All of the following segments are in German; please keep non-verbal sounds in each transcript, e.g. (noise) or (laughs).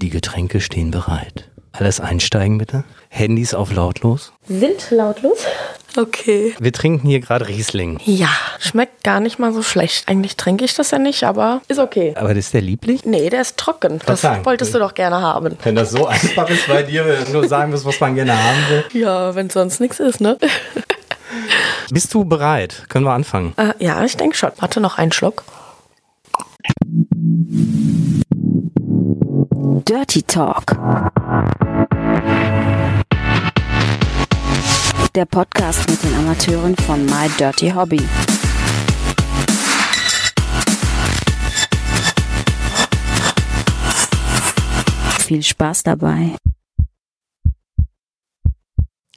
Die Getränke stehen bereit. Alles einsteigen bitte. Handys auf lautlos. Sind lautlos? Okay. Wir trinken hier gerade Riesling. Ja, schmeckt gar nicht mal so schlecht. Eigentlich trinke ich das ja nicht, aber ist okay. Aber das ist der lieblich? Nee, der ist trocken. Das sagen. wolltest du doch gerne haben. Wenn das so einfach ist bei dir, wenn du nur sagen musst, was man gerne haben will. Ja, wenn sonst nichts ist, ne? (laughs) Bist du bereit? Können wir anfangen? Äh, ja, ich denke schon. Warte noch einen Schluck. Dirty Talk. Der Podcast mit den Amateuren von My Dirty Hobby. Viel Spaß dabei.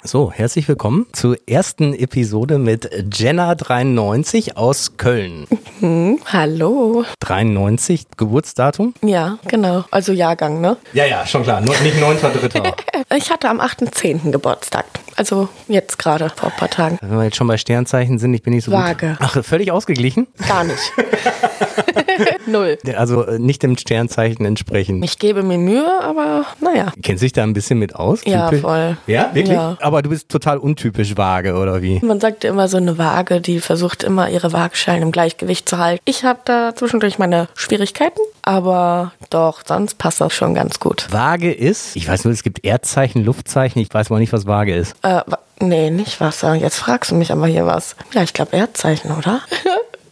So, herzlich willkommen zur ersten Episode mit Jenna93 aus Köln. Hm, hallo. 93, Geburtsdatum? Ja, genau. Also Jahrgang, ne? Ja, ja, schon klar. Nicht 9.3. (laughs) Ich hatte am 8.10. Geburtstag. Also jetzt gerade, vor ein paar Tagen. Wenn wir jetzt schon bei Sternzeichen sind, ich bin nicht so Waage. gut. Ach, völlig ausgeglichen? Gar nicht. (laughs) Null. Also äh, nicht dem Sternzeichen entsprechen. Ich gebe mir Mühe, aber naja. Kennst du dich da ein bisschen mit aus? Ja, Typisch? voll. Ja, wirklich? Ja. Aber du bist total untypisch vage, oder wie? Man sagt immer so eine Waage, die versucht immer ihre Waagschalen im Gleichgewicht zu halten. Ich habe da zwischendurch meine Schwierigkeiten, aber doch, sonst passt das schon ganz gut. Vage ist, ich weiß nur, es gibt Erdzeichen, Luftzeichen, ich weiß mal nicht, was vage ist. Äh, nee, nicht Wasser. Jetzt fragst du mich aber hier was. Ja, ich glaube Erdzeichen, oder? (laughs)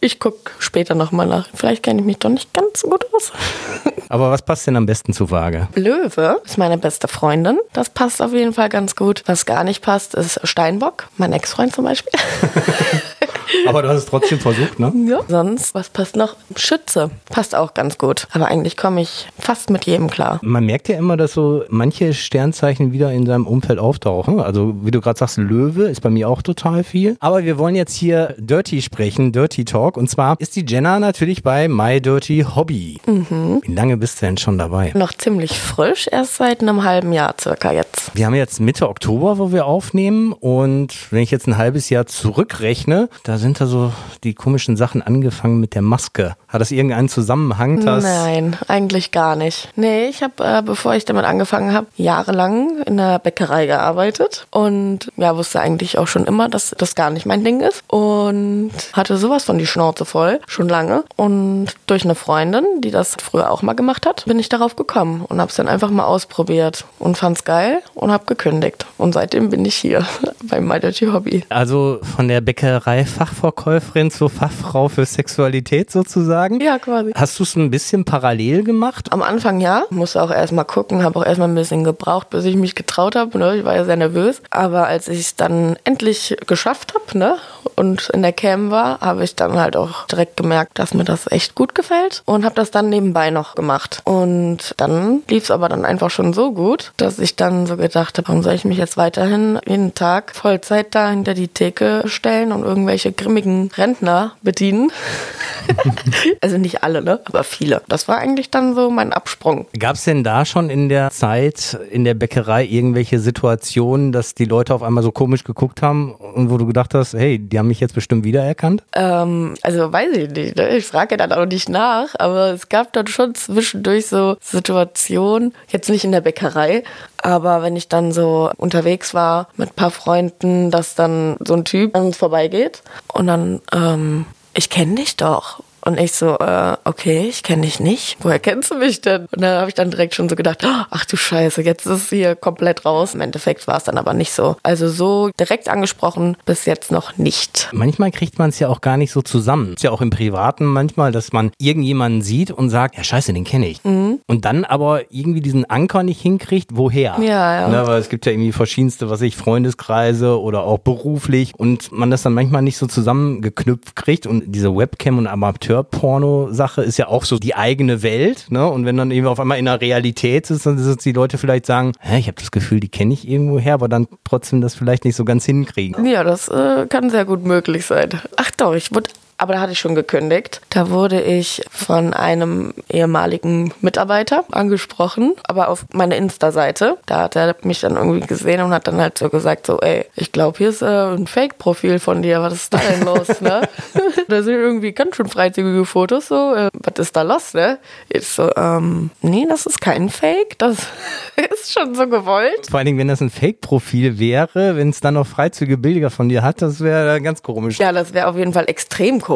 Ich guck später nochmal nach. Vielleicht kenne ich mich doch nicht ganz so gut aus. (laughs) Aber was passt denn am besten zu vage? Löwe ist meine beste Freundin. Das passt auf jeden Fall ganz gut. Was gar nicht passt, ist Steinbock. Mein Ex-Freund zum Beispiel. (laughs) Aber du hast es trotzdem versucht, ne? Ja. Sonst, was passt noch? Schütze. Passt auch ganz gut. Aber eigentlich komme ich fast mit jedem klar. Man merkt ja immer, dass so manche Sternzeichen wieder in seinem Umfeld auftauchen. Also wie du gerade sagst, Löwe ist bei mir auch total viel. Aber wir wollen jetzt hier Dirty sprechen, Dirty Talk. Und zwar ist die Jenna natürlich bei My Dirty Hobby. Wie lange bist du denn schon dabei? Noch ziemlich frisch, erst seit einem halben Jahr circa jetzt. Wir haben jetzt Mitte Oktober, wo wir aufnehmen. Und wenn ich jetzt ein halbes Jahr zurückrechne, da sind da so die komischen Sachen angefangen mit der Maske. Hat das irgendeinen Zusammenhang? Dass Nein, eigentlich gar nicht. Nee, ich habe, äh, bevor ich damit angefangen habe, jahrelang in der Bäckerei gearbeitet und ja, wusste eigentlich auch schon immer, dass das gar nicht mein Ding ist und hatte sowas von die Schnauze voll, schon lange. Und durch eine Freundin, die das früher auch mal gemacht hat, bin ich darauf gekommen und habe es dann einfach mal ausprobiert und fand's geil und habe gekündigt. Und seitdem bin ich hier (laughs) bei My Dirty Hobby. Also von der Bäckerei Fachverkäuferin zur Fachfrau für Sexualität sozusagen. Ja, quasi. Hast du es ein bisschen parallel gemacht? Am Anfang ja, musste auch erstmal gucken, habe auch erstmal ein bisschen gebraucht, bis ich mich getraut habe. Ne? Ich war ja sehr nervös. Aber als ich es dann endlich geschafft habe ne? und in der Cam war, habe ich dann halt auch direkt gemerkt, dass mir das echt gut gefällt und habe das dann nebenbei noch gemacht. Und dann lief es aber dann einfach schon so gut, dass ich dann so gedacht habe, warum soll ich mich jetzt weiterhin jeden Tag Vollzeit da hinter die Theke stellen und irgendwelche grimmigen Rentner bedienen? (laughs) also nicht alle, ne? aber viele. Das war eigentlich dann so mein Absprung. Gab es denn da schon in der Zeit in der Bäckerei irgendwelche Situationen, dass die Leute auf einmal so komisch geguckt haben und wo du gedacht hast, hey, die haben mich jetzt bestimmt wiedererkannt? Ähm, also weiß ich nicht, ne? ich frage dann auch nicht nach, aber es gab dann schon zwischendurch so Situationen, jetzt nicht in der Bäckerei, aber wenn ich dann so unterwegs war mit ein paar Freunden, dass dann so ein Typ an uns vorbeigeht und dann, ähm, ich kenne dich doch. Und ich so, äh, okay, ich kenne dich nicht. Woher kennst du mich denn? Und dann habe ich dann direkt schon so gedacht, oh, ach du Scheiße, jetzt ist es hier komplett raus. Im Endeffekt war es dann aber nicht so. Also so direkt angesprochen bis jetzt noch nicht. Manchmal kriegt man es ja auch gar nicht so zusammen. Ist ja auch im Privaten manchmal, dass man irgendjemanden sieht und sagt, ja scheiße, den kenne ich. Und dann aber irgendwie diesen Anker nicht hinkriegt, woher? Ja, ja. Ne, weil es gibt ja irgendwie verschiedenste, was ich, Freundeskreise oder auch beruflich und man das dann manchmal nicht so zusammengeknüpft kriegt und diese Webcam und Amateur-Porno-Sache ist ja auch so die eigene Welt, ne? Und wenn dann eben auf einmal in der Realität ist, dann es die Leute vielleicht sagen, hä, ich habe das Gefühl, die kenne ich irgendwo her, aber dann trotzdem das vielleicht nicht so ganz hinkriegen. Ja, das äh, kann sehr gut möglich sein. Ach doch, ich wurde aber da hatte ich schon gekündigt. Da wurde ich von einem ehemaligen Mitarbeiter angesprochen, aber auf meine Insta-Seite. Da hat er mich dann irgendwie gesehen und hat dann halt so gesagt, so, ey, ich glaube, hier ist äh, ein Fake-Profil von dir, was ist da denn (laughs) los, ne? da sind irgendwie ganz schön freizügige Fotos, so, äh, was ist da los, ne? Ich so, ähm, nee, das ist kein Fake, das (laughs) ist schon so gewollt. Vor allen Dingen, wenn das ein Fake-Profil wäre, wenn es dann noch freizügige Bilder von dir hat, das wäre ganz komisch. Ja, das wäre auf jeden Fall extrem komisch.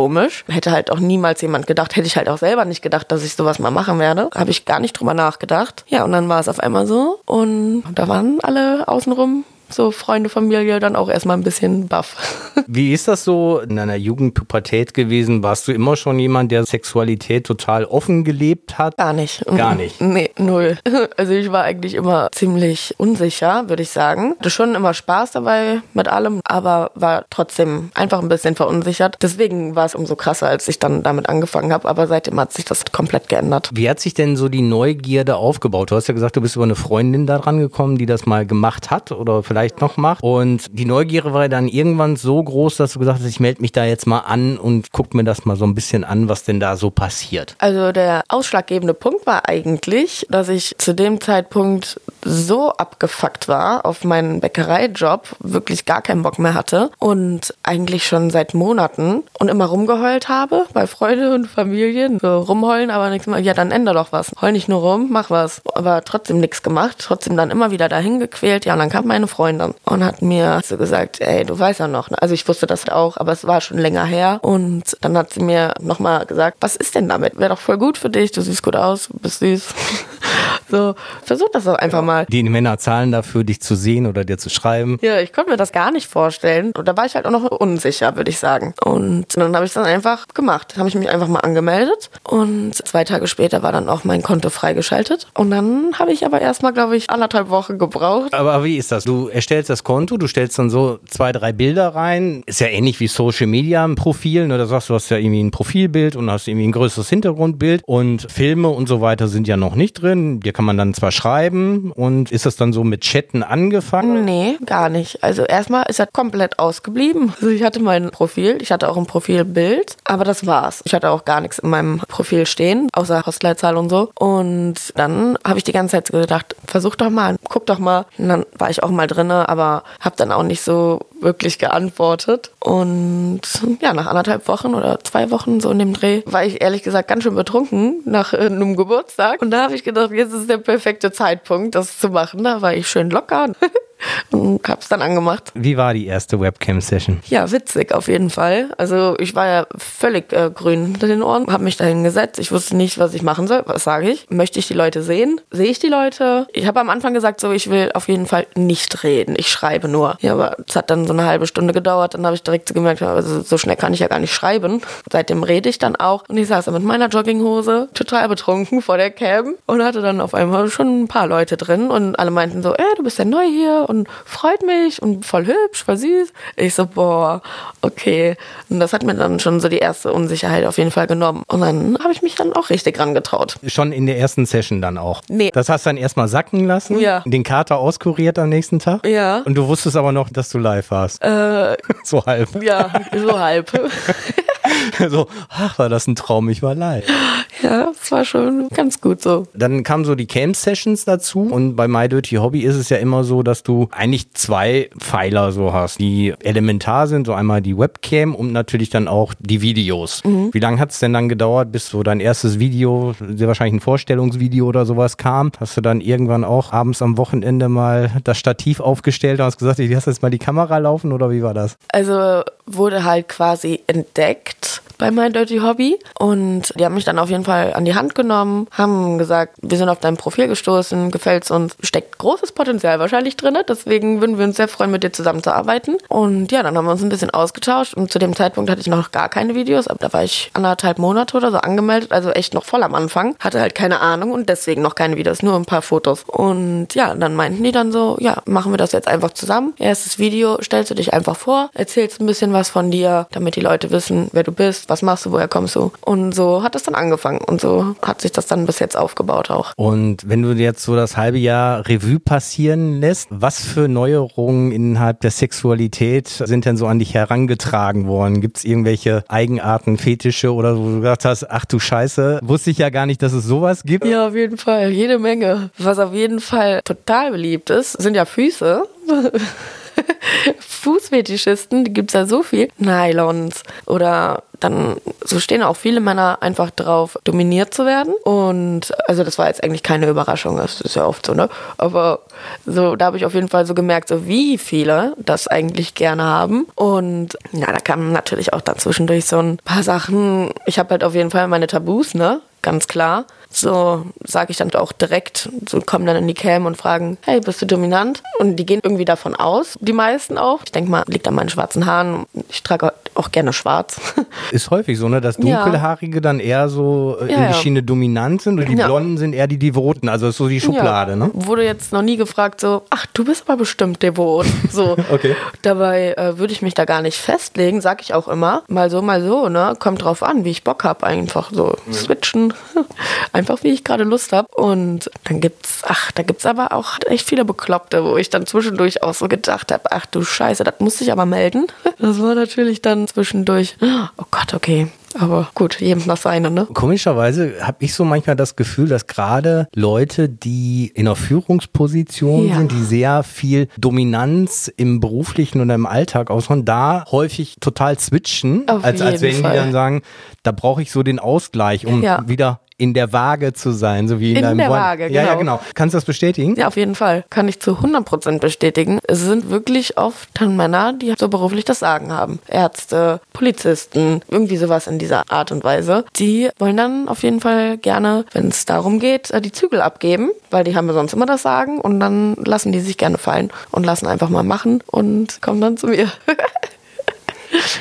Hätte halt auch niemals jemand gedacht, hätte ich halt auch selber nicht gedacht, dass ich sowas mal machen werde. Habe ich gar nicht drüber nachgedacht. Ja, und dann war es auf einmal so und da waren alle außenrum so Freunde, Familie dann auch erstmal ein bisschen baff. (laughs) Wie ist das so in deiner Jugendpubertät gewesen? Warst du immer schon jemand, der Sexualität total offen gelebt hat? Gar nicht. Gar nicht. (laughs) Nee, null. (laughs) Also ich war eigentlich immer ziemlich unsicher, würde ich sagen. Hatte schon immer Spaß dabei mit allem, aber war trotzdem einfach ein bisschen verunsichert. Deswegen war es umso krasser, als ich dann damit angefangen habe. Aber seitdem hat sich das komplett geändert. Wie hat sich denn so die Neugierde aufgebaut? Du hast ja gesagt, du bist über eine Freundin da dran gekommen, die das mal gemacht hat oder vielleicht vielleicht noch macht. Und die Neugierde war dann irgendwann so groß, dass du gesagt hast, ich melde mich da jetzt mal an und guck mir das mal so ein bisschen an, was denn da so passiert. Also der ausschlaggebende Punkt war eigentlich, dass ich zu dem Zeitpunkt so abgefuckt war auf meinen Bäckereijob, wirklich gar keinen Bock mehr hatte und eigentlich schon seit Monaten und immer rumgeheult habe bei Freunde und Familien. So rumheulen, aber nichts mehr. Ja, dann änder doch was. Heul nicht nur rum, mach was. Aber trotzdem nichts gemacht, trotzdem dann immer wieder dahin gequält. Ja, und dann kam meine Freundin und hat mir so gesagt, ey, du weißt ja noch. Ne? Also ich wusste das auch, aber es war schon länger her. Und dann hat sie mir nochmal gesagt, was ist denn damit? Wäre doch voll gut für dich, du siehst gut aus, bist süß. (laughs) so, versuch das doch einfach mal. Die Männer zahlen dafür, dich zu sehen oder dir zu schreiben. Ja, ich konnte mir das gar nicht vorstellen. Und da war ich halt auch noch unsicher, würde ich sagen. Und dann habe ich es dann einfach gemacht. Habe ich mich einfach mal angemeldet. Und zwei Tage später war dann auch mein Konto freigeschaltet. Und dann habe ich aber erstmal, glaube ich, anderthalb Wochen gebraucht. Aber wie ist das? Du erstellst das Konto, du stellst dann so zwei, drei Bilder rein. Ist ja ähnlich wie Social Media ein Profil. Nur da sagst du, hast ja irgendwie ein Profilbild und hast irgendwie ein größeres Hintergrundbild. Und Filme und so weiter sind ja noch nicht drin. Dir kann man dann zwar schreiben und ist das dann so mit Chatten angefangen? Nee, gar nicht. Also erstmal ist er komplett ausgeblieben. Also ich hatte mein Profil, ich hatte auch ein Profilbild, aber das war's. Ich hatte auch gar nichts in meinem Profil stehen, außer Postleitzahl und so. Und dann habe ich die ganze Zeit gedacht, versuch doch mal, guck doch mal. Und dann war ich auch mal drin aber habe dann auch nicht so wirklich geantwortet. Und ja, nach anderthalb Wochen oder zwei Wochen so in dem Dreh war ich ehrlich gesagt ganz schön betrunken nach äh, einem Geburtstag. Und da habe ich gedacht, jetzt ist der perfekte Zeitpunkt, das zu machen. Da war ich schön locker. (laughs) und hab's dann angemacht. Wie war die erste Webcam-Session? Ja, witzig auf jeden Fall. Also ich war ja völlig äh, grün hinter den Ohren, hab mich dahin gesetzt. Ich wusste nicht, was ich machen soll. Was sage ich? Möchte ich die Leute sehen? Sehe ich die Leute? Ich habe am Anfang gesagt, so ich will auf jeden Fall nicht reden. Ich schreibe nur. Ja, aber es hat dann so eine halbe Stunde gedauert. Dann habe ich direkt gemerkt, also so schnell kann ich ja gar nicht schreiben. Seitdem rede ich dann auch. Und ich saß da mit meiner Jogginghose, total betrunken vor der Cam und hatte dann auf einmal schon ein paar Leute drin und alle meinten so, ey, du bist ja neu hier und freut mich und voll hübsch, voll süß. Ich so, boah, okay. Und das hat mir dann schon so die erste Unsicherheit auf jeden Fall genommen. Und dann habe ich mich dann auch richtig rangetraut. Schon in der ersten Session dann auch? Nee. Das hast du dann erstmal sacken lassen? Ja. Den Kater auskuriert am nächsten Tag? Ja. Und du wusstest aber noch, dass du live warst? Äh, (laughs) so halb. Ja, so halb. (laughs) so, ach, war das ein Traum, ich war live. Ja, das war schon ganz gut so. Dann kamen so die Camp-Sessions dazu und bei My Dirty Hobby ist es ja immer so, dass du eigentlich zwei Pfeiler so hast, die elementar sind, so einmal die Webcam und natürlich dann auch die Videos. Mhm. Wie lange hat es denn dann gedauert, bis so dein erstes Video, sehr wahrscheinlich ein Vorstellungsvideo oder sowas kam? Hast du dann irgendwann auch abends am Wochenende mal das Stativ aufgestellt und hast gesagt, ich lasse jetzt mal die Kamera laufen oder wie war das? Also wurde halt quasi entdeckt bei My Dirty Hobby und die haben mich dann auf jeden Fall an die Hand genommen, haben gesagt, wir sind auf dein Profil gestoßen, gefällt's uns, steckt großes Potenzial wahrscheinlich drin, deswegen würden wir uns sehr freuen, mit dir zusammenzuarbeiten. Und ja, dann haben wir uns ein bisschen ausgetauscht und zu dem Zeitpunkt hatte ich noch gar keine Videos, aber da war ich anderthalb Monate oder so angemeldet, also echt noch voll am Anfang, hatte halt keine Ahnung und deswegen noch keine Videos, nur ein paar Fotos. Und ja, dann meinten die dann so, ja, machen wir das jetzt einfach zusammen. Erstes Video, stellst du dich einfach vor, erzählst ein bisschen was von dir, damit die Leute wissen, wer du bist, bist, was machst du, woher kommst du? Und so hat es dann angefangen und so hat sich das dann bis jetzt aufgebaut auch. Und wenn du jetzt so das halbe Jahr Revue passieren lässt, was für Neuerungen innerhalb der Sexualität sind denn so an dich herangetragen worden? Gibt es irgendwelche Eigenarten, Fetische oder wo du gesagt hast, ach du Scheiße, wusste ich ja gar nicht, dass es sowas gibt? Ja, auf jeden Fall, jede Menge. Was auf jeden Fall total beliebt ist, sind ja Füße. (laughs) (laughs) Fußfetischisten, die gibt es ja so viel. Nylons oder dann so stehen auch viele Männer einfach drauf, dominiert zu werden. Und also das war jetzt eigentlich keine Überraschung, das ist ja oft so, ne? Aber so, da habe ich auf jeden Fall so gemerkt, so wie viele das eigentlich gerne haben. Und ja, da kamen natürlich auch dann zwischendurch so ein paar Sachen. Ich habe halt auf jeden Fall meine Tabus, ne? Ganz klar. So sage ich dann auch direkt, so kommen dann in die Cam und fragen, hey, bist du dominant? Und die gehen irgendwie davon aus, die meisten auch. Ich denke mal, liegt an meinen schwarzen Haaren. Ich trage auch gerne schwarz. Ist häufig so, ne, dass Dunkelhaarige ja. dann eher so äh, ja, in die Schiene dominant sind und die ja. Blonden sind eher die Devoten. Also ist so die Schublade, ne? Wurde jetzt noch nie gefragt, so, ach, du bist aber bestimmt devot. So. (laughs) okay. Dabei äh, würde ich mich da gar nicht festlegen, sag ich auch immer. Mal so, mal so, ne? Kommt drauf an, wie ich Bock habe. Einfach so mhm. switchen. (laughs) einfach wie ich gerade Lust habe. Und dann gibt's, ach, da gibt's aber auch echt viele Bekloppte, wo ich dann zwischendurch auch so gedacht habe, ach du Scheiße, das musste ich aber melden. (laughs) Das war natürlich dann zwischendurch, oh Gott, okay, aber gut, jedem das seine, ne? Komischerweise habe ich so manchmal das Gefühl, dass gerade Leute, die in einer Führungsposition ja. sind, die sehr viel Dominanz im beruflichen oder im Alltag ausmachen, da häufig total switchen, Auf als, als wenn Fall. die dann sagen, da brauche ich so den Ausgleich, um ja. wieder in der Waage zu sein, so wie in, in deinem der Wort. Waage, genau. Ja, ja, genau. Kannst du das bestätigen? Ja, auf jeden Fall. Kann ich zu 100% bestätigen. Es sind wirklich oft dann Männer, die so beruflich das Sagen haben. Ärzte, Polizisten, irgendwie sowas in dieser Art und Weise. Die wollen dann auf jeden Fall gerne, wenn es darum geht, äh, die Zügel abgeben, weil die haben ja sonst immer das Sagen und dann lassen die sich gerne fallen und lassen einfach mal machen und kommen dann zu mir. (laughs)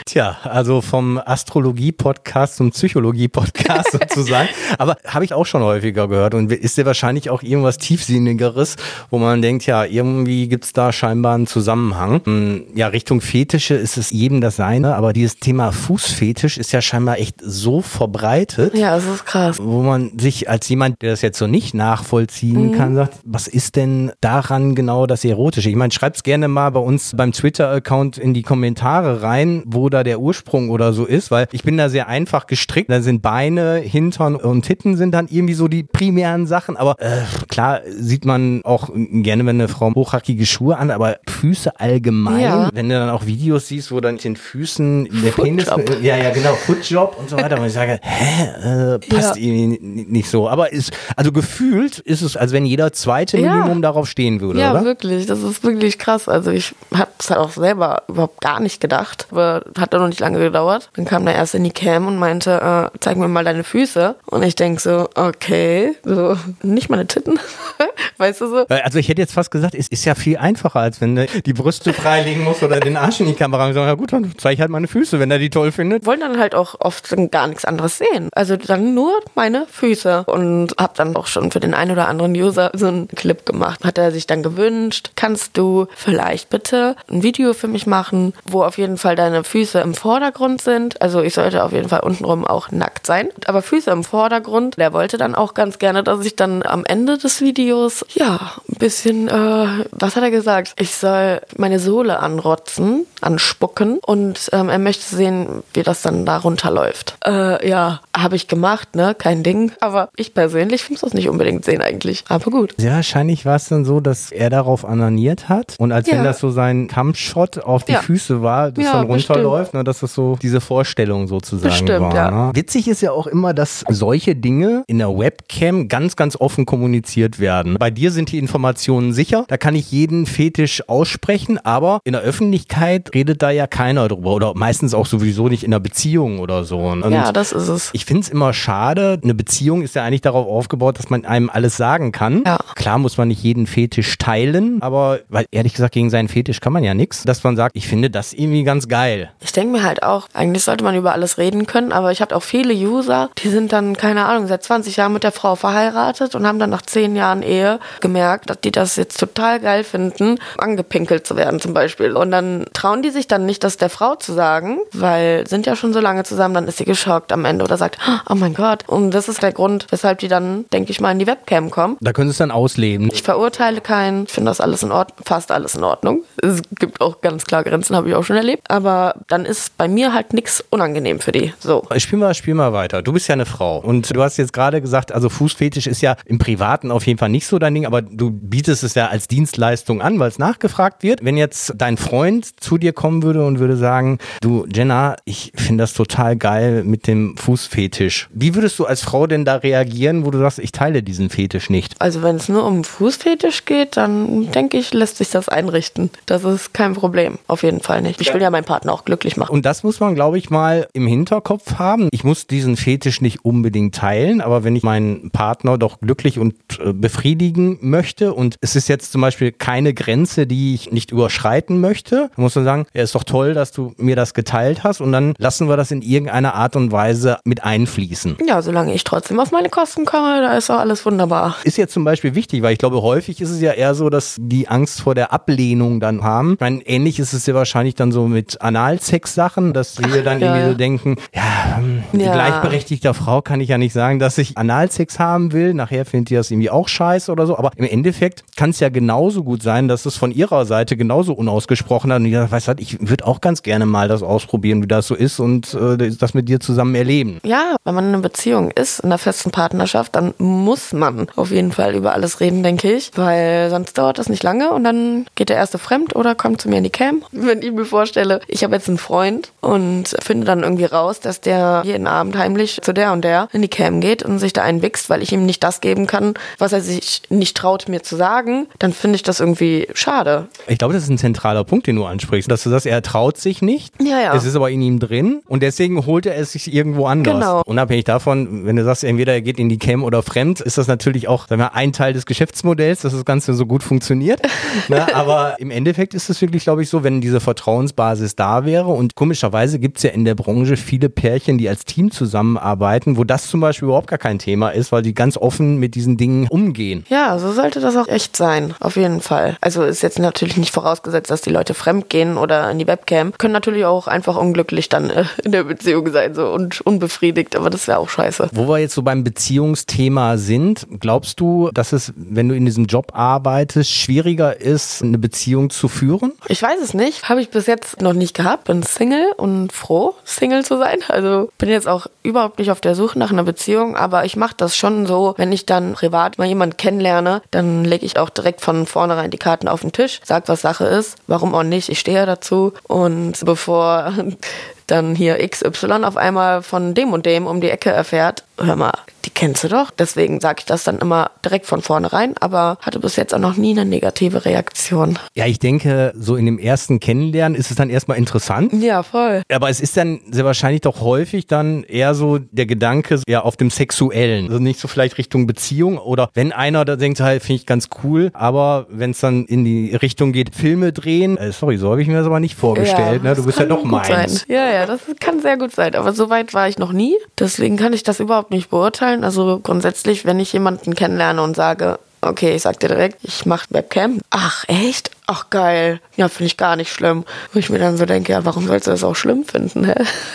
Tja, also vom Astrologie-Podcast zum Psychologie-Podcast (laughs) sozusagen. Aber habe ich auch schon häufiger gehört und ist ja wahrscheinlich auch irgendwas Tiefsinnigeres, wo man denkt, ja, irgendwie gibt es da scheinbar einen Zusammenhang. Hm, ja, Richtung Fetische ist es jedem das seine, aber dieses Thema Fußfetisch ist ja scheinbar echt so verbreitet. Ja, das ist krass. Wo man sich als jemand, der das jetzt so nicht nachvollziehen mhm. kann, sagt, was ist denn daran genau das Erotische? Ich meine, schreibt's gerne mal bei uns beim Twitter-Account in die Kommentare rein, wo da der Ursprung oder so ist, weil ich bin da sehr einfach gestrickt. Da sind Beine, Hintern und Titten sind dann irgendwie so die primären Sachen. Aber äh, klar sieht man auch gerne, wenn eine Frau hochhackige Schuhe an, aber Füße allgemein, ja. wenn du dann auch Videos siehst, wo dann mit den Füßen der Penis, ja, ja, genau, Footjob und so weiter, wo ich sage, hä, äh, passt ja. irgendwie nicht so. Aber ist, also gefühlt ist es, als wenn jeder zweite ja. Minimum darauf stehen würde, ja, oder? Ja, wirklich. Das ist wirklich krass. Also ich habe es halt auch selber überhaupt gar nicht gedacht. Aber hat dann noch nicht lange gedauert. Dann kam der erste in die Cam und meinte, äh, zeig mir mal deine Füße. Und ich denk so, okay, so, nicht meine Titten. (laughs) weißt du so? Also ich hätte jetzt fast gesagt, es ist ja viel einfacher, als wenn du die Brüste freilegen musst oder den Arsch in die Kamera und sagen, ja gut, dann zeige ich halt meine Füße, wenn er die toll findet. Wollen dann halt auch oft gar nichts anderes sehen. Also dann nur meine Füße. Und hab dann auch schon für den einen oder anderen User so einen Clip gemacht. Hat er sich dann gewünscht, kannst du vielleicht bitte ein Video für mich machen, wo auf jeden Fall deine Füße im Vordergrund sind. Also ich sollte auf jeden Fall untenrum auch nackt sein. Aber Füße im Vordergrund. Der wollte dann auch ganz gerne, dass ich dann am Ende des Videos, ja, ein bisschen, äh, was hat er gesagt? Ich soll meine Sohle anrotzen, anspucken und ähm, er möchte sehen, wie das dann da runterläuft. Äh, ja, habe ich gemacht, ne? Kein Ding. Aber ich persönlich muss das nicht unbedingt sehen eigentlich. Aber gut. Sehr wahrscheinlich war es dann so, dass er darauf ananiert hat und als ja. wenn das so sein Kampfshot auf die ja. Füße war, das ja, dann runter läuft, ne, dass das so diese Vorstellung sozusagen Bestimmt, war. Ja. Ne? Witzig ist ja auch immer, dass solche Dinge in der Webcam ganz, ganz offen kommuniziert werden. Bei dir sind die Informationen sicher, da kann ich jeden Fetisch aussprechen, aber in der Öffentlichkeit redet da ja keiner drüber oder meistens auch sowieso nicht in einer Beziehung oder so. Und ja, das ist es. Ich finde es immer schade, eine Beziehung ist ja eigentlich darauf aufgebaut, dass man einem alles sagen kann. Ja. Klar muss man nicht jeden Fetisch teilen, aber weil ehrlich gesagt gegen seinen Fetisch kann man ja nichts, dass man sagt, ich finde das irgendwie ganz geil. Ich denke mir halt auch, eigentlich sollte man über alles reden können, aber ich habe auch viele User, die sind dann, keine Ahnung, seit 20 Jahren mit der Frau verheiratet und haben dann nach 10 zehn Jahren Ehe gemerkt, dass die das jetzt total geil finden, angepinkelt zu werden zum Beispiel. Und dann trauen die sich dann nicht, das der Frau zu sagen, weil sind ja schon so lange zusammen, dann ist sie geschockt am Ende oder sagt, oh mein Gott. Und das ist der Grund, weshalb die dann, denke ich mal, in die Webcam kommen. Da können sie es dann ausleben. Ich verurteile keinen, ich finde das alles in Ordnung, fast alles in Ordnung. Es gibt auch ganz klar Grenzen, habe ich auch schon erlebt. Aber dann ist bei mir halt nichts unangenehm für die. So. Spiel mal, spiel mal weiter. Du bist ja eine Frau und du hast jetzt gerade gesagt, also Fußfetisch ist ja im Privaten auf jeden Fall nicht so dein Ding, aber du bietest es ja als Dienstleistung an, weil es nachgefragt wird. Wenn jetzt dein Freund zu dir kommen würde und würde sagen, du Jenna, ich finde das total geil mit dem Fußfetisch. Wie würdest du als Frau denn da reagieren, wo du sagst, ich teile diesen Fetisch nicht? Also wenn es nur um Fußfetisch geht, dann denke ich, lässt sich das einrichten. Das ist kein Problem. Auf jeden Fall nicht. Ich will ja meinen Partner auch glücklich machen. Und das muss man, glaube ich, mal im Hinterkopf haben. Ich muss diesen Fetisch nicht unbedingt teilen, aber wenn ich meinen Partner doch glücklich und äh, befriedigen möchte und es ist jetzt zum Beispiel keine Grenze, die ich nicht überschreiten möchte, dann muss man sagen, ja, ist doch toll, dass du mir das geteilt hast und dann lassen wir das in irgendeiner Art und Weise mit einfließen. Ja, solange ich trotzdem auf meine Kosten komme, da ist auch alles wunderbar. Ist jetzt zum Beispiel wichtig, weil ich glaube, häufig ist es ja eher so, dass die Angst vor der Ablehnung dann haben. Ich meine, ähnlich ist es ja wahrscheinlich dann so mit Analsex-Sachen, dass wir dann Ja, irgendwie so denken, ja, hm, die Ja. gleichberechtigter Frau kann ich ja nicht sagen, dass ich Analsex haben will. Nachher findet die das irgendwie auch scheiße oder so. Aber im Endeffekt kann es ja genauso gut sein, dass es von ihrer Seite genauso unausgesprochen hat. Und ich weiß was, ich würde auch ganz gerne mal das ausprobieren, wie das so ist und äh, das mit dir zusammen erleben. Ja, wenn man in einer Beziehung ist, in einer festen Partnerschaft, dann muss man auf jeden Fall über alles reden, denke ich. Weil sonst dauert das nicht lange und dann geht der erste fremd oder kommt zu mir in die Cam. (laughs) Wenn ich mir vorstelle, ich habe jetzt einen Freund und finde dann irgendwie raus, dass der jeden Abend heimlich zu der und der in die Cam geht und sich da einwichst, weil ich ihm nicht das geben kann, was er sich nicht traut, mir zu sagen, dann finde ich das irgendwie schade. Ich glaube, das ist ein zentraler Punkt, den du ansprichst, dass du sagst, er traut sich nicht. Ja, ja. Es ist aber in ihm drin und deswegen holt er es sich irgendwo anders. Genau. Unabhängig davon, wenn du sagst, entweder er geht in die Cam oder fremd, ist das natürlich auch sagen wir, ein Teil des Geschäftsmodells, dass das Ganze so gut funktioniert. (laughs) ne? Aber im Endeffekt ist es wirklich, glaube ich, so, wenn diese Vertrauensbasis da wäre und komischerweise gibt es ja in der Branche viele Pärchen, die als Team zusammenarbeiten, wo das zum Beispiel überhaupt gar kein Thema ist, weil die ganz offen mit diesen Dingen umgehen. Ja, so sollte das auch echt sein, auf jeden Fall. Also ist jetzt natürlich nicht vorausgesetzt, dass die Leute fremd gehen oder in die Webcam. Können natürlich auch einfach unglücklich dann äh, in der Beziehung sein so und unbefriedigt, aber das wäre auch scheiße. Wo wir jetzt so beim Beziehungsthema sind, glaubst du, dass es, wenn du in diesem Job arbeitest, schwieriger ist, eine Beziehung zu führen? Ich weiß es nicht, habe ich bis jetzt noch nicht gehabt. Bin Single und froh, Single zu sein. Also bin jetzt auch überhaupt nicht auf der Suche nach einer Beziehung, aber ich mache das schon so, wenn ich dann privat mal jemanden kennenlerne, dann lege ich auch direkt von vornherein die Karten auf den Tisch, sag, was Sache ist, warum auch nicht, ich stehe dazu und bevor (laughs) dann hier XY auf einmal von dem und dem um die Ecke erfährt, hör mal, die kennst du doch. Deswegen sage ich das dann immer direkt von vornherein, aber hatte bis jetzt auch noch nie eine negative Reaktion. Ja, ich denke, so in dem ersten Kennenlernen ist es dann erstmal interessant. Ja, voll. Aber es ist dann sehr wahrscheinlich doch häufig dann eher so der Gedanke ja auf dem Sexuellen. Also nicht so vielleicht Richtung Beziehung oder wenn einer da denkt, halt, finde ich ganz cool, aber wenn es dann in die Richtung geht, Filme drehen, äh, sorry, so habe ich mir das aber nicht vorgestellt, ne? Du bist ja doch meins. Sein. Ja, ja, das kann sehr gut sein. Aber so weit war ich noch nie. Deswegen kann ich das überhaupt nicht beurteilen. Also grundsätzlich, wenn ich jemanden kennenlerne und sage, okay, ich sag dir direkt, ich mache Webcam. Ach, echt? Ach, geil. Ja, finde ich gar nicht schlimm. Wo ich mir dann so denke, ja, warum sollst du das auch schlimm finden? Hä?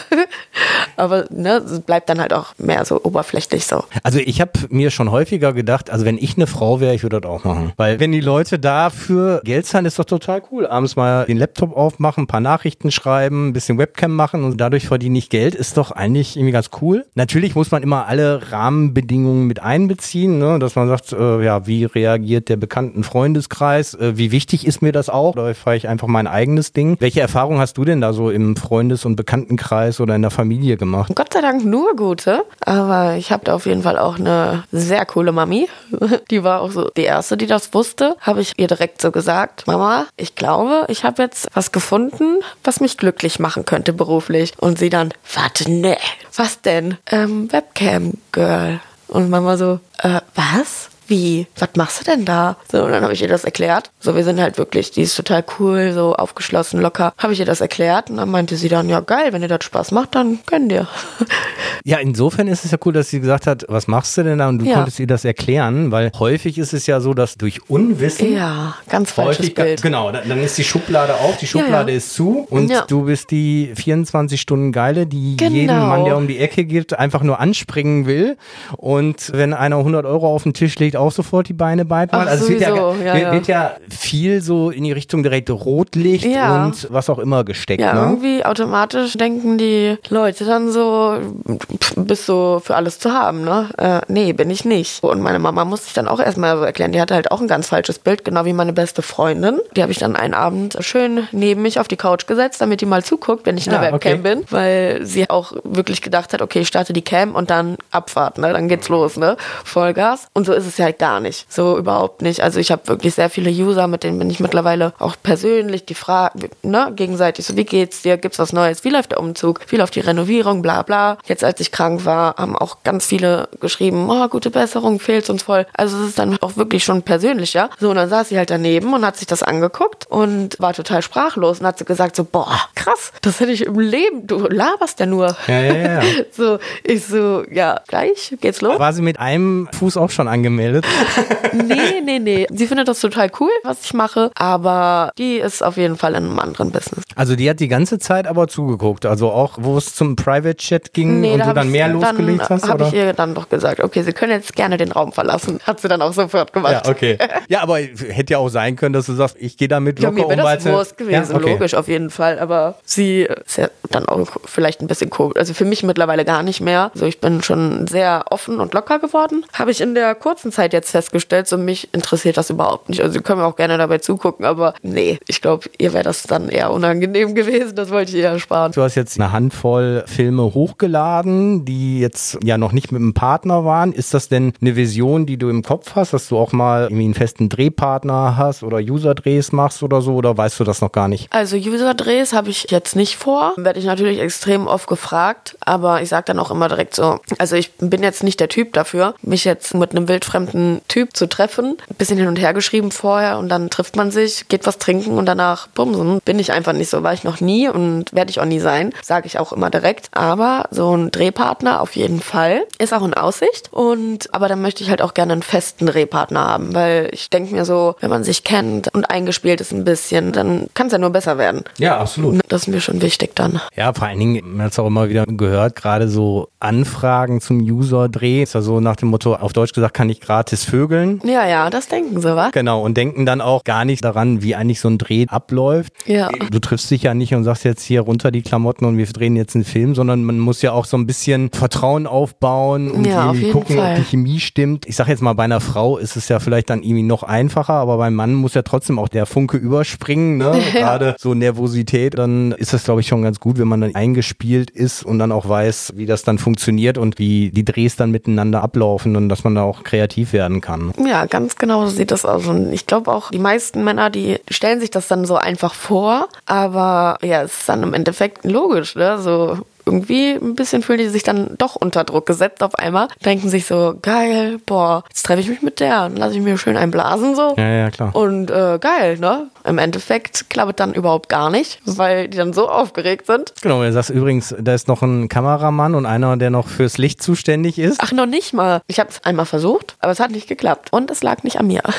(laughs) Aber ne, bleibt dann halt auch mehr so oberflächlich so. Also ich habe mir schon häufiger gedacht, also wenn ich eine Frau wäre, ich würde das auch machen. Weil wenn die Leute dafür Geld zahlen, ist doch total cool. Abends mal den Laptop aufmachen, ein paar Nachrichten schreiben, ein bisschen Webcam machen und dadurch verdiene ich Geld, ist doch eigentlich irgendwie ganz cool. Natürlich muss man immer alle Rahmenbedingungen mit einbeziehen, ne? dass man sagt, äh, ja, wie reagiert der bekannten Freundeskreis, äh, wie wichtig ist mir das auch, oder fahre ich einfach mein eigenes Ding. Welche Erfahrungen hast du denn da so im Freundes- und Bekanntenkreis oder in der Familie gemacht? Gott sei Dank nur gute, aber ich habe da auf jeden Fall auch eine sehr coole Mami. (laughs) Die war auch so die erste, die das wusste. Habe ich ihr direkt so gesagt, Mama, ich glaube, ich habe jetzt was gefunden, was mich glücklich machen könnte beruflich. Und sie dann, warte, ne, was denn? Ähm, Webcam Girl. Und Mama so, äh, was? Wie, was machst du denn da? So, und dann habe ich ihr das erklärt. So, wir sind halt wirklich, die ist total cool, so aufgeschlossen, locker. Habe ich ihr das erklärt und dann meinte sie dann, ja geil, wenn dir das Spaß macht, dann gönn dir. (laughs) Ja, insofern ist es ja cool, dass sie gesagt hat, was machst du denn da? Und du Ja. konntest ihr das erklären, weil häufig ist es ja so, dass durch Unwissen Ja, ganz falsches Bild. genau, dann ist die Schublade auf, die Schublade ja. ist zu und Ja. du bist die 24 Stunden Geile, die Genau. jeden Mann, der um die Ecke geht, einfach nur anspringen will und wenn einer 100 Euro auf den Tisch legt, auch sofort die Beine beißt. Ach, also es wird ja, sowieso, ja, wird, ja. wird ja viel so in die Richtung direkt Rotlicht Ja. und was auch immer gesteckt. Ja, ne? irgendwie automatisch denken die Leute dann so, pff, bist so für alles zu haben, ne? Äh, nee, bin ich nicht. Und meine Mama musste ich dann auch erstmal so erklären, die hatte halt auch ein ganz falsches Bild, genau wie meine beste Freundin. Die habe ich dann einen Abend schön neben mich auf die Couch gesetzt, damit die mal zuguckt, wenn ich in der Ja, Webcam okay. bin, weil sie auch wirklich gedacht hat, okay, ich starte die Cam und dann Abfahrt, ne? Dann geht's los, ne? Vollgas. Und so ist es ja halt gar nicht. So überhaupt nicht. Also ich habe wirklich sehr viele User, mit denen bin ich mittlerweile auch persönlich die Frage, ne, gegenseitig so, wie geht's dir? Gibt's was Neues? Wie läuft der Umzug? Wie läuft die Renovierung? Bla bla. Jetzt als ich krank war, haben auch ganz viele geschrieben, oh, gute Besserung, fehlt's uns voll. Also es ist dann auch wirklich schon persönlicher. So, und dann saß sie halt daneben und hat sich das angeguckt und war total sprachlos und hat so gesagt so, boah, krass, das hätte ich im Leben, du laberst ja nur. Ja, ja, ja. (laughs) So, ich so, ja, gleich geht's los. War sie mit einem Fuß auch schon angemeldet? Nee, nee, nee. Sie findet das total cool, was ich mache, aber die ist auf jeden Fall in einem anderen Business. Also die hat die ganze Zeit aber zugeguckt, also auch wo es zum Private Chat ging Nee, und du dann mehr losgelegt dann hast, habe oder? ich ihr dann doch gesagt, okay, sie können jetzt gerne den Raum verlassen. Hat sie dann auch sofort gemacht. Ja, okay. Ja, aber hätte ja auch sein können, dass du sagst, ich gehe damit Ja, locker mir wäre um, das Wurst gewesen, Ja, okay. logisch, auf jeden Fall. Aber sie ist ja dann auch vielleicht ein bisschen komisch. Also für mich mittlerweile gar nicht mehr. Also ich bin schon sehr offen und locker geworden. Habe ich in der kurzen Zeit jetzt festgestellt, so mich interessiert das überhaupt nicht. Also sie können mir auch gerne dabei zugucken, aber nee, ich glaube, ihr wäre das dann eher unangenehm (laughs) gewesen. Das wollte ich ihr ersparen. Du hast jetzt eine Handvoll Filme hochgeladen, die jetzt ja noch nicht mit einem Partner waren. Ist das denn eine Vision, die du im Kopf hast, dass du auch mal irgendwie einen festen Drehpartner hast oder User-Drehs machst oder so? Oder weißt du das noch gar nicht? Also User-Drehs habe ich jetzt nicht vor. Werde ich natürlich extrem oft gefragt, aber ich sage dann auch immer direkt so, also ich bin jetzt nicht der Typ dafür, mich jetzt mit einem wildfremden Typ zu treffen. Ein bisschen hin und her geschrieben vorher und dann trifft man sich, geht was trinken und danach bumsen. Bin ich einfach nicht so, war ich noch nie und werde ich auch nie sein, sage ich auch immer direkt. Aber so ein Drehpartner auf jeden Fall ist auch in Aussicht und aber dann möchte ich halt auch gerne einen festen Drehpartner haben, weil ich denke mir so, wenn man sich kennt und eingespielt ist ein bisschen, dann kann es ja nur besser werden. Ja, absolut. Das ist mir schon wichtig dann. Ja, vor allen Dingen, man hat es auch immer wieder gehört, gerade so Anfragen zum User-Dreh, ist ja so nach dem Motto, auf Deutsch gesagt, kann ich gratis vögeln. Ja, ja, das denken sie, wa? Genau, und denken dann auch gar nicht daran, wie eigentlich so ein Dreh abläuft. Ja. Du triffst dich ja nicht und sagst jetzt hier runter die Klamotten und wir drehen jetzt einen Film, sondern man muss ja auch so ein bisschen Vertrauen aufbauen und Ja, auf irgendwie jeden gucken, Fall. ob die Chemie stimmt. Ich sag jetzt mal, bei einer Frau ist es ja vielleicht dann irgendwie noch einfacher, aber beim Mann muss ja trotzdem auch der Funke überspringen, ne? (laughs) Ja. Gerade so Nervosität, dann ist das, glaube ich, schon ganz gut, wenn man dann eingespielt ist und dann auch weiß, wie das dann funktioniert und wie die Drehs dann miteinander ablaufen und dass man da auch kreativ werden kann. Ja, ganz genau so sieht das aus. Und ich glaube auch, die meisten Männer, die stellen sich das dann so einfach vor, aber ja, es ist dann im Endeffekt logisch, ne? So irgendwie ein bisschen fühlen die sich dann doch unter Druck gesetzt auf einmal, denken sich so, geil, boah, jetzt treffe ich mich mit der und lasse ich mir schön einblasen so. Ja, ja, klar. Und äh, geil, ne? Im Endeffekt klappt dann überhaupt gar nicht, weil die dann so aufgeregt sind. Genau, er sagt übrigens, da ist noch ein Kameramann und einer, der noch fürs Licht zuständig ist. Ach, noch nicht mal. Ich habe es einmal versucht, aber es hat nicht geklappt. Und es lag nicht an mir. (laughs)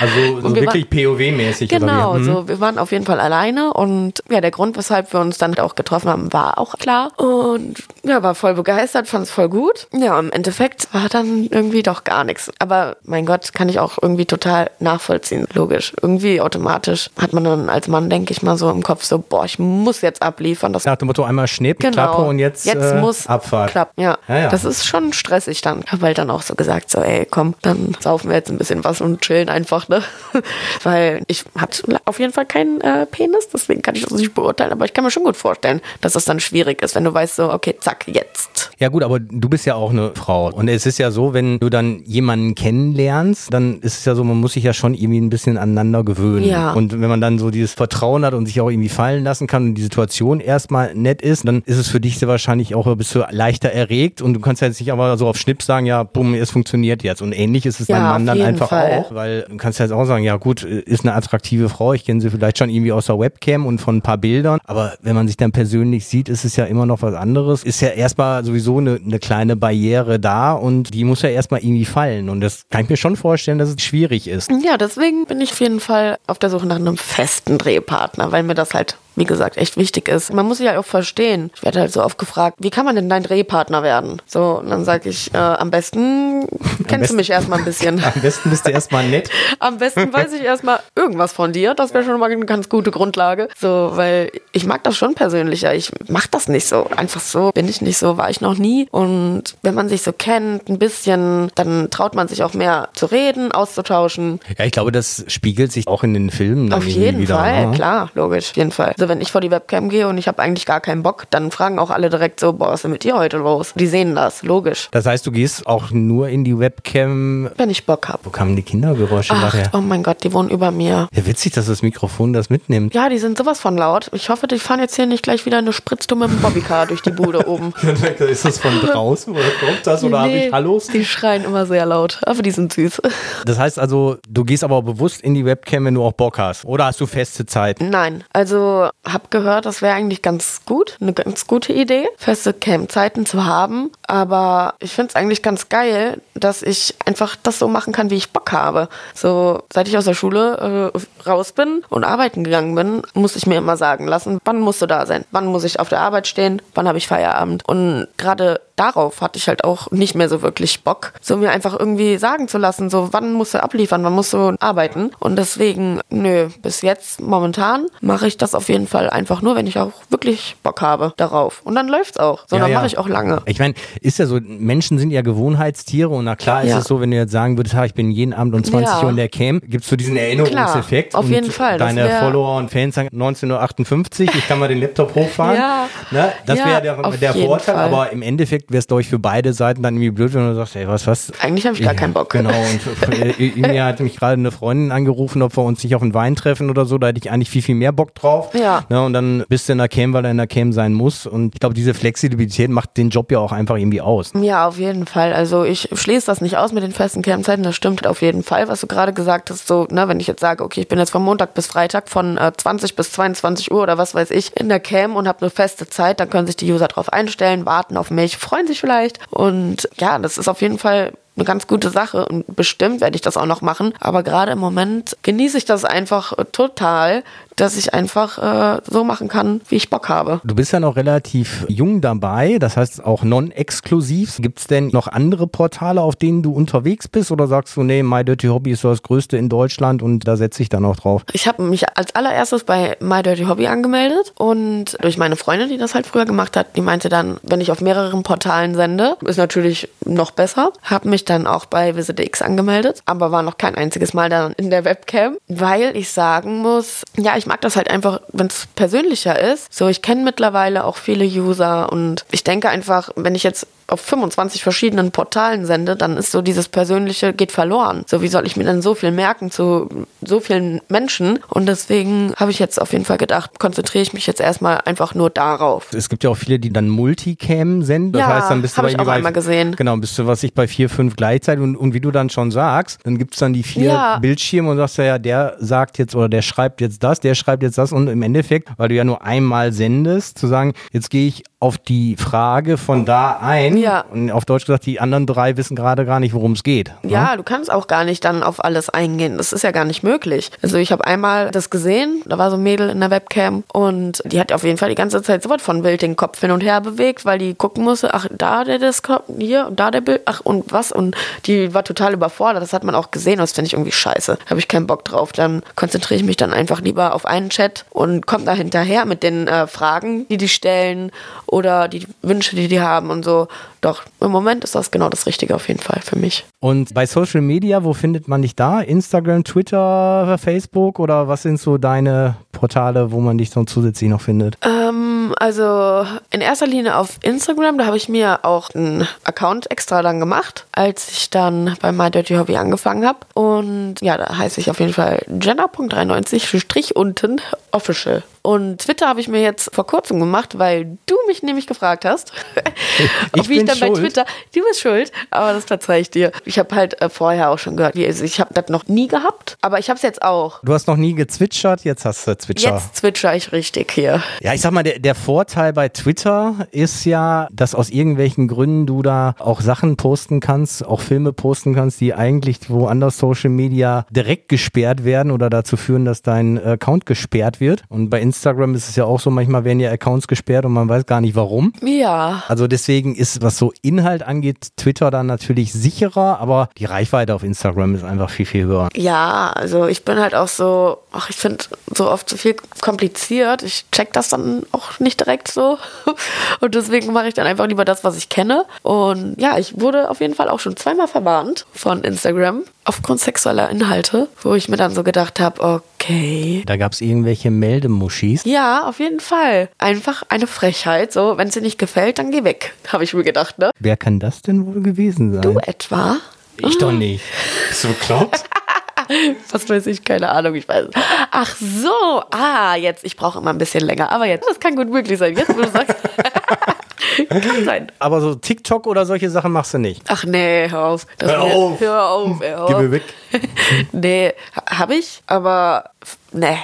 Also so wir wirklich POW-mäßig. Genau, oder wie? Hm? so wir waren auf jeden Fall alleine und ja, der Grund, weshalb wir uns dann auch getroffen haben, war auch klar und ja, war voll begeistert, fand es voll gut. Ja, im Endeffekt war dann irgendwie doch gar nichts. Aber mein Gott, kann ich auch irgendwie total nachvollziehen, logisch. Irgendwie automatisch hat man dann als Mann, denke ich mal, so im Kopf so, boah, ich muss jetzt abliefern. Das Nach dem Motto einmal Schnipp, Genau. Klappe und jetzt, äh, muss Abfahrt. klappen. Ja. Ja, ja. das ist schon stressig dann. Hab halt dann auch so gesagt, so ey, komm, dann saufen wir jetzt ein bisschen was und chillen einfach, noch, ne? (laughs) Weil ich hatte auf jeden Fall keinen äh, Penis, deswegen kann ich das nicht beurteilen, aber ich kann mir schon gut vorstellen, dass das dann schwierig ist, wenn du weißt so, okay, zack, jetzt. Ja gut, aber du bist ja auch eine Frau. Und es ist ja so, wenn du dann jemanden kennenlernst, dann ist es ja so, man muss sich ja schon irgendwie ein bisschen aneinander gewöhnen. Ja. Und wenn man dann so dieses Vertrauen hat und sich auch irgendwie fallen lassen kann und die Situation erstmal nett ist, dann ist es für dich sehr wahrscheinlich auch, bist du leichter erregt und du kannst ja jetzt nicht aber so auf Schnipp sagen, ja, bumm, es funktioniert jetzt. Und ähnlich ist es Ja, beim Mann dann einfach Fall. auch, weil du kannst ja jetzt auch sagen, ja gut, ist eine attraktive Frau, ich kenne sie vielleicht schon irgendwie aus der Webcam und von ein paar Bildern, aber wenn man sich dann persönlich sieht, ist es ja immer noch was anderes. Ist ja erstmal sowieso eine, eine kleine Barriere da und die muss ja erstmal irgendwie fallen und das kann ich mir schon vorstellen, dass es schwierig ist. Ja, deswegen bin ich auf jeden Fall auf der Suche nach einem festen Drehpartner, weil mir das halt, wie gesagt, echt wichtig ist. Man muss sich halt auch verstehen. Ich werde halt so oft gefragt, wie kann man denn dein Drehpartner werden? So, und dann sage ich, äh, am besten kennst besten- du mich erstmal ein bisschen. (laughs) Am besten bist du erstmal nett. Am besten weiß ich erstmal irgendwas von dir. Das wäre schon mal eine ganz gute Grundlage. So, weil ich mag das schon persönlicher. Ich mach das nicht so. Einfach so bin ich nicht so, war ich noch nie. Und wenn man sich so kennt, ein bisschen, dann traut man sich auch mehr zu reden, auszutauschen. Ja, ich glaube, das spiegelt sich auch in den Filmen dann Auf jeden wieder. Fall, ne? klar, logisch, auf jeden Fall. Also wenn ich vor die Webcam gehe und ich habe eigentlich gar keinen Bock, dann fragen auch alle direkt so, boah, was ist denn mit dir heute los? Die sehen das, logisch. Das heißt, du gehst auch nur in die Webcam. Wenn ich Bock habe. Wo kamen die Kindergeräusche Ach, nachher? oh mein Gott, die wohnen über mir. Ja, witzig, dass das Mikrofon das mitnimmt. Ja, die sind sowas von laut. Ich hoffe, die fahren jetzt hier nicht gleich wieder eine Spritzdumme mit dem Bobbycar durch die Bude oben. (laughs) ist das von draußen oder kommt das oder habe Nee, ich Hallos? Die schreien immer sehr laut, aber die sind süß. (laughs) Das heißt also, du gehst aber bewusst in die Webcam, wenn du auch Bock hast. Oder hast du feste Zeiten? Nein, also hab gehört, das wäre eigentlich ganz gut, eine ganz gute Idee, feste Camp-Zeiten zu haben. Aber ich finde es eigentlich ganz geil, dass ich einfach das so machen kann, wie ich Bock habe. So, seit ich aus der Schule äh, raus bin und arbeiten gegangen bin, musste ich mir immer sagen lassen, wann musst du da sein? Wann muss ich auf der Arbeit stehen? Wann habe ich Feierabend? Und gerade darauf hatte ich halt auch nicht mehr so wirklich Bock, so mir einfach irgendwie sagen zu lassen, so wann musst du abliefern, wann musst du arbeiten. Und deswegen, nö, bis jetzt momentan mache ich das auf jeden Fall einfach nur, wenn ich auch wirklich Bock habe darauf. Und dann läuft's auch. So, Ja, dann ja. mache ich auch lange. Ich meine, ist ja so, Menschen sind ja Gewohnheitstiere und na klar ist Ja. es so, wenn du jetzt sagen würdest, ich bin jeden Abend um 20 Ja. Uhr in der Cam, gibt's so diesen Erinnerungseffekt. Klar, auf und jeden Fall, Deine Follower und Fans sagen 19.58 Uhr, ich kann mal den Laptop hochfahren. (laughs) Ja. Ne? Das wäre der, der Vorteil, Fall. aber im Endeffekt wäre es, glaube ich, für beide Seiten dann irgendwie blöd, wenn du sagst, ey, was, was? Eigentlich habe ich gar keinen Bock. Genau, und äh, (laughs) mir hat mich gerade eine Freundin angerufen, ob wir uns nicht auf einen Wein treffen oder so, da hätte ich eigentlich viel, viel mehr Bock drauf. Ja. Ne, und dann bist du in der Cam, weil er in der Cam sein muss. Und ich glaube, diese Flexibilität macht den Job ja auch einfach irgendwie aus. Ja, auf jeden Fall. Also ich schließe das nicht aus mit den festen Campzeiten. Das stimmt auf jeden Fall, was du gerade gesagt hast. So, ne, wenn ich jetzt sage, okay, ich bin jetzt von Montag bis Freitag von äh, 20 bis 22 Uhr oder was weiß ich in der Cam und habe eine feste Zeit, dann können sich die User drauf einstellen, warten auf mich, freuen sich vielleicht. Und ja, das ist auf jeden Fall eine ganz gute Sache und bestimmt werde ich das auch noch machen. Aber gerade im Moment genieße ich das einfach total, dass ich einfach äh, so machen kann, wie ich Bock habe. Du bist ja noch relativ jung dabei, das heißt auch non-exklusiv. Gibt es denn noch andere Portale, auf denen du unterwegs bist? Oder sagst du, nee, My Dirty Hobby ist so das Größte in Deutschland und da setze ich dann auch drauf? Ich habe mich als allererstes bei My Dirty Hobby angemeldet und durch meine Freundin, die das halt früher gemacht hat, die meinte dann, wenn ich auf mehreren Portalen sende, ist natürlich noch besser. Habe mich dann auch bei VisitX angemeldet, aber war noch kein einziges Mal dann in der Webcam, weil ich sagen muss, ja, ich mag das halt einfach, wenn es persönlicher ist. So, ich kenne mittlerweile auch viele User und ich denke einfach, wenn ich jetzt auf 25 verschiedenen Portalen sende, dann ist so dieses Persönliche geht verloren. So, wie soll ich mir denn so viel merken zu so vielen Menschen? Und deswegen habe ich jetzt auf jeden Fall gedacht, konzentriere ich mich jetzt erstmal einfach nur darauf. Es gibt ja auch viele, die dann Multicam senden. Das Ja, heißt, dann bist du bei, ich auch einmal gesehen. Genau, bist du was ich bei vier, fünf gleichzeitig und, und wie du dann schon sagst, dann gibt's dann die vier Ja. Bildschirme und sagst ja, ja, der sagt jetzt oder der schreibt jetzt das, der schreibt jetzt das und im Endeffekt, weil du ja nur einmal sendest, zu sagen, jetzt gehe ich auf die Frage von da ein Ja. und auf Deutsch gesagt, die anderen drei wissen gerade gar nicht, worum es geht. ne? Ja, du kannst auch gar nicht dann auf alles eingehen. Das ist ja gar nicht möglich. Also ich habe einmal das gesehen, da war so ein Mädel in der Webcam und die hat auf jeden Fall die ganze Zeit so was von wild den Kopf hin und her bewegt, weil die gucken musste, ach, da der Discord, hier und da der Bild, ach und was und die war total überfordert. Das hat man auch gesehen, das finde ich irgendwie scheiße. Habe ich keinen Bock drauf. Dann konzentriere ich mich dann einfach lieber auf einen Chat und komme da hinterher mit den äh, Fragen, die die stellen oder die Wünsche, die die haben und so. Doch, im Moment ist das genau das Richtige auf jeden Fall für mich. Und bei Social Media, wo findet man dich da? Instagram, Twitter, Facebook oder was sind so deine Portale, wo man dich so zusätzlich noch findet? Ähm, also in erster Linie auf Instagram, da habe ich mir auch einen Account extra dann gemacht, als ich dann bei My Dirty Hobby angefangen habe. Und ja, da heiße ich auf jeden Fall jenna.93 Strich unten official. Und Twitter habe ich mir jetzt vor kurzem gemacht, weil du mich nämlich gefragt hast. (laughs) ich wie ich dann schuld. bei Twitter, du bist schuld, aber das verzeih ich dir. Ich habe halt äh, vorher auch schon gehört, wie- ich habe das noch nie gehabt, aber ich habe es jetzt auch. Du hast noch nie gezwitschert, jetzt hast du Zwitscher. Jetzt zwitscher ich richtig hier. Ja, ich sag mal, der, der Vorteil bei Twitter ist ja, dass aus irgendwelchen Gründen du da auch Sachen posten kannst, auch Filme posten kannst, die eigentlich woanders Social Media direkt gesperrt werden oder dazu führen, dass dein Account gesperrt wird. Und bei Instagram ist es ja auch so, manchmal werden ja Accounts gesperrt und man weiß gar nicht warum. Ja, Also deswegen ist, was so Inhalt angeht, Twitter dann natürlich sicherer, aber die Reichweite auf Instagram ist einfach viel, viel höher. Ja, also ich bin halt auch so, ach, ich finde so oft so viel kompliziert. Ich check das dann auch nicht direkt so. (laughs) Und deswegen mache ich dann einfach lieber das, was ich kenne. Und ja, ich wurde auf jeden Fall auch schon zweimal verwarnt von Instagram aufgrund sexueller Inhalte, wo ich mir dann so gedacht habe, okay. Da gab es irgendwelche Meldemuschis. Ja, auf jeden Fall. Einfach eine Frechheit. So, wenn es dir nicht gefällt, dann geh weg. (laughs) Habe ich mir gedacht, ne? Wer kann das denn wohl gewesen sein? Du etwa? Ich doch (laughs) nicht. Bist du bekloppt? Was weiß ich, keine Ahnung, ich weiß. Ach so, ah, jetzt, ich brauche immer ein bisschen länger, aber jetzt, das kann gut möglich sein. Jetzt, wo du sagst, (laughs) kann sein. Aber so TikTok oder solche Sachen machst du nicht. Ach nee, hör auf. Das Hör mir- auf. Hör auf, hör auf. Gib mir weg. Nee, habe ich, aber nee,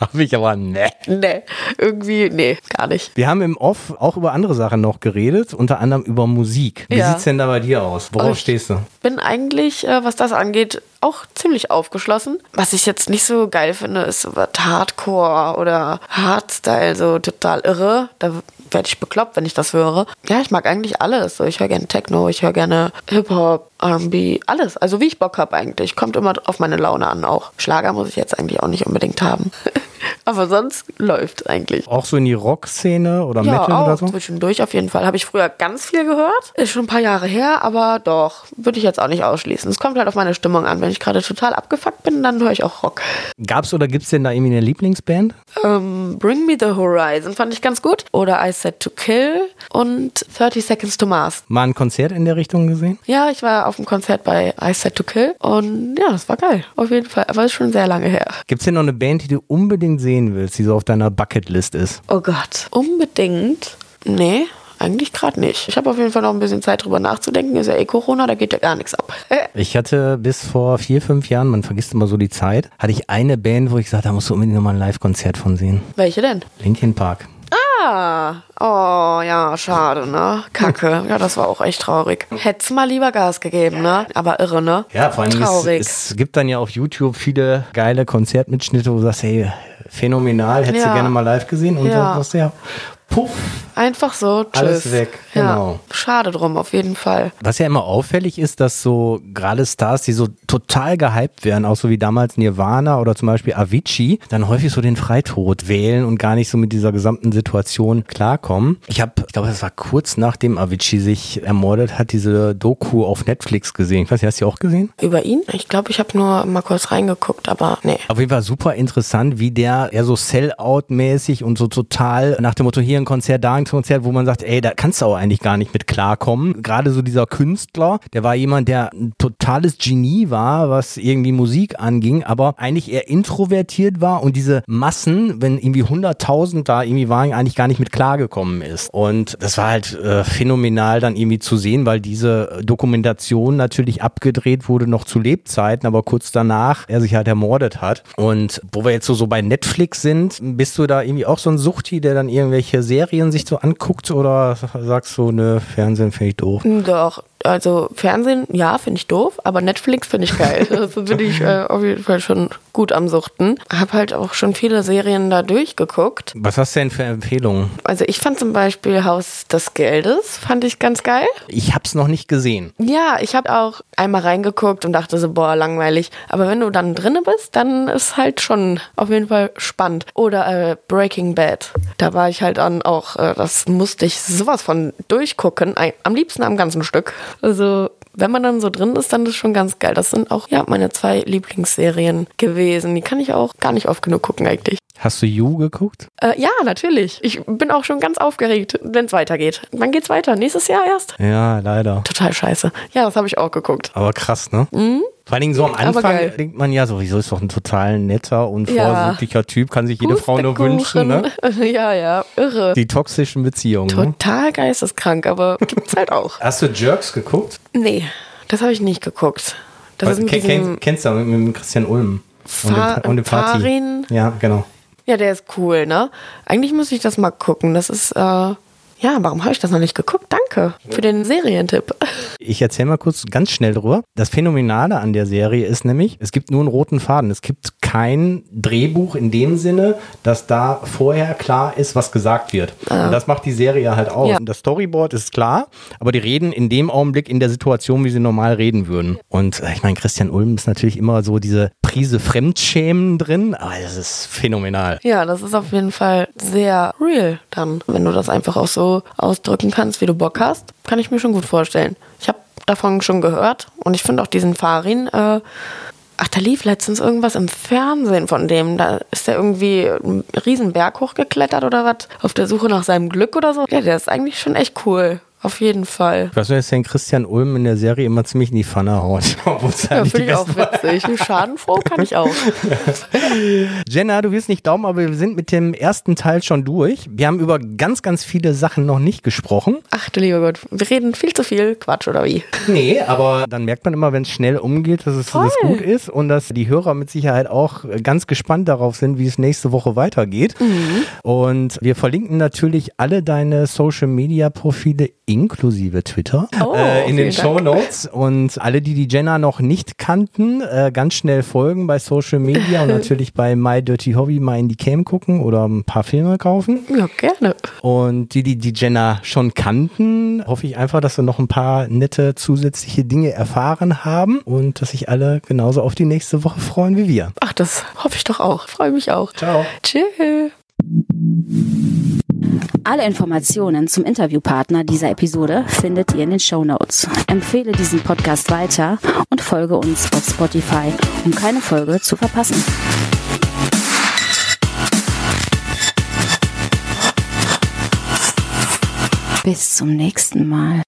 Hab ich aber ne. nee, irgendwie, nee, gar nicht. Wir haben im Off auch über andere Sachen noch geredet, unter anderem über Musik. Wie Ja. sieht's denn da bei dir aus? Worauf Oh, ich- stehst du? Bin eigentlich, äh, was das angeht, auch ziemlich aufgeschlossen. Was ich jetzt nicht so geil finde, ist so was Hardcore oder Hardstyle, so total irre. Da werde ich bekloppt, wenn ich das höre. Ja, ich mag eigentlich alles. So, ich höre gerne Techno, ich höre gerne Hip-Hop, R&B, alles. Also wie ich Bock habe eigentlich. Kommt immer auf meine Laune an auch. Schlager muss ich jetzt eigentlich auch nicht unbedingt haben. (laughs) Aber sonst läuft eigentlich. Auch so in die Rock-Szene oder Ja, Metal auch oder so? zwischendurch auf jeden Fall. Habe ich früher ganz viel gehört. Ist schon ein paar Jahre her, aber doch, würde ich jetzt auch nicht ausschließen. Es kommt halt auf meine Stimmung an. Wenn ich gerade total abgefuckt bin, dann höre ich auch Rock. Gab's oder gibt's denn da irgendwie eine Lieblingsband? Ähm, Bring Me the Horizon fand ich ganz gut. Oder I Said to Kill und 30 Seconds to Mars. Mal ein Konzert in der Richtung gesehen? Ja, ich war auf dem Konzert bei I Said to Kill und ja, das war geil. Auf jeden Fall. Aber ist schon sehr lange her. Gibt's denn noch eine Band, die du unbedingt sehen willst, die so auf deiner Bucketlist ist? Oh Gott. Unbedingt? Nee. Eigentlich gerade nicht. Ich habe auf jeden Fall noch ein bisschen Zeit drüber nachzudenken. Ist ja eh Corona, da geht ja gar nichts ab. (laughs) Ich hatte bis vor vier, fünf Jahren, man vergisst immer so die Zeit, hatte ich eine Band, wo ich gesagt habe, da musst du unbedingt nochmal ein Live-Konzert von sehen. Welche denn? Linkin Park. Ah, oh ja, schade, ne? Kacke. (laughs) Ja, das war auch echt traurig. Hätt's mal lieber Gas gegeben, ne? Aber irre, ne? Ja, vor allem traurig. es, es gibt dann ja auf YouTube viele geile Konzertmitschnitte, wo du sagst, hey, phänomenal, hättest du Ja. gerne mal live gesehen und Ja. du ja, puff. Einfach so, tschüss. Alles weg, genau. Ja, schade drum, auf jeden Fall. Was ja immer auffällig ist, dass so gerade Stars, die so total gehypt werden, auch so wie damals Nirvana oder zum Beispiel Avicii, dann häufig so den Freitod wählen und gar nicht so mit dieser gesamten Situation klarkommen. Ich habe, ich glaube, das war kurz nachdem Avicii sich ermordet hat, diese Doku auf Netflix gesehen. Ich weiß nicht, hast du die auch gesehen? Über ihn? Ich glaube, ich habe nur mal kurz reingeguckt, aber nee. Auf jeden Fall super interessant, wie der eher so Sell-out-mäßig und so total nach dem Motto hier ein Konzert, da ein Konzert, wo man sagt, ey, da kannst du auch eigentlich gar nicht mit klarkommen. Gerade so dieser Künstler, der war jemand, der ein totales Genie war, was irgendwie Musik anging, aber eigentlich eher introvertiert war und diese Massen, wenn irgendwie 100.000 da irgendwie waren, eigentlich gar nicht mit klargekommen ist. Und das war halt äh, phänomenal dann irgendwie zu sehen, weil diese Dokumentation natürlich abgedreht wurde noch zu Lebzeiten, aber kurz danach er sich halt ermordet hat. Und wo wir jetzt so, so bei Netflix sind, bist du da irgendwie auch so ein Suchti, der dann irgendwelche Serien sich so anguckt oder sagst du, ne, Fernsehen finde ich doof? Doch, also Fernsehen, ja, finde ich doof, aber Netflix finde ich geil. (laughs) Das finde ich äh, auf jeden Fall schon gut am Suchten. Hab halt auch schon viele Serien da durchgeguckt. Was hast du denn für Empfehlungen? Also ich fand zum Beispiel Haus des Geldes, fand ich ganz geil. Ich hab's noch nicht gesehen. Ja, ich habe auch einmal reingeguckt und dachte so, boah, langweilig. Aber wenn du dann drinne bist, dann ist halt schon auf jeden Fall spannend. Oder äh, Breaking Bad. Da war ich halt dann auch, äh, das musste ich sowas von durchgucken. Am liebsten am ganzen Stück. Also wenn man dann so drin ist, dann ist schon ganz geil. Das sind auch ja meine zwei Lieblingsserien gewesen. Die kann ich auch gar nicht oft genug gucken eigentlich. Hast du You geguckt? Äh, ja, natürlich. Ich bin auch schon ganz aufgeregt, wenn es weitergeht. Wann geht's weiter? Nächstes Jahr erst? Ja, leider. Total scheiße. Ja, das habe ich auch geguckt. Aber krass, ne? Mhm. Vor allen Dingen so am Anfang denkt man ja, sowieso ist doch ein total netter und Ja. vorsichtiger Typ, kann sich jede Frau nur wünschen, ne? (laughs) Ja, ja, irre. Die toxischen Beziehungen. Ne? Total geisteskrank, aber gibt's halt auch. (laughs) Hast du Jerks geguckt? Nee, das habe ich nicht geguckt. Das ist mit Ken, diesem kenn, kennst du mit, mit Christian Ulm? Fa und dem Party. Farin. Ja, genau. Ja, der ist cool, ne? Eigentlich muss ich das mal gucken. Das ist, äh, ja, warum habe ich das noch nicht geguckt? Danke für den Serientipp. (laughs) Ich erzähle mal kurz ganz schnell drüber. Das Phänomenale an der Serie ist nämlich, es gibt nur einen roten Faden. Es gibt kein Drehbuch in dem Sinne, dass da vorher klar ist, was gesagt wird. Und das macht die Serie halt aus. Ja. Und Das Storyboard ist klar, aber die reden in dem Augenblick in der Situation, wie sie normal reden würden. Und äh, ich meine, Christian Ulm ist natürlich immer so diese Prise Fremdschämen drin, aber das ist phänomenal. Ja, das ist auf jeden Fall sehr real dann. Wenn du das einfach auch so ausdrücken kannst, wie du Bock hast, kann ich mir schon gut vorstellen. Ich habe davon schon gehört und ich finde auch diesen Farin, äh, ach, da lief letztens irgendwas im Fernsehen von dem. Da ist der irgendwie einen riesen Berg hochgeklettert oder was, auf der Suche nach seinem Glück oder so. Ja, der ist eigentlich schon echt cool. Auf jeden Fall. Ich weiß nicht, dass den Christian Ulm in der Serie immer ziemlich in die Pfanne haut. (laughs) Ja, finde ich auch witzig. Schadenfroh kann ich auch. (laughs) Jenna, du wirst nicht glauben, aber wir sind mit dem ersten Teil schon durch. Wir haben über ganz, ganz viele Sachen noch nicht gesprochen. Ach du lieber Gott, wir reden viel zu viel Quatsch oder wie? Nee, aber dann merkt man immer, wenn es schnell umgeht, dass es dass es gut ist und dass die Hörer mit Sicherheit auch ganz gespannt darauf sind, wie es nächste Woche weitergeht. Mhm. Und wir verlinken natürlich alle deine Social Media Profile inklusive Twitter Oh, äh, in den. Show Notes und alle, die die Jenna noch nicht kannten, äh, ganz schnell folgen bei Social Media und (laughs) natürlich bei My Dirty Hobby mal in die Cam gucken oder ein paar Filme kaufen. Ja, gerne. Und die, die die Jenna schon kannten, hoffe ich einfach, dass wir noch ein paar nette zusätzliche Dinge erfahren haben und dass sich alle genauso auf die nächste Woche freuen wie wir. Ach, das hoffe ich doch auch. Freue mich auch. Ciao. Tschüss. Alle Informationen zum Interviewpartner dieser Episode findet ihr in den Show Notes. Empfehle diesen Podcast weiter und folge uns auf Spotify, um keine Folge zu verpassen. Bis zum nächsten Mal.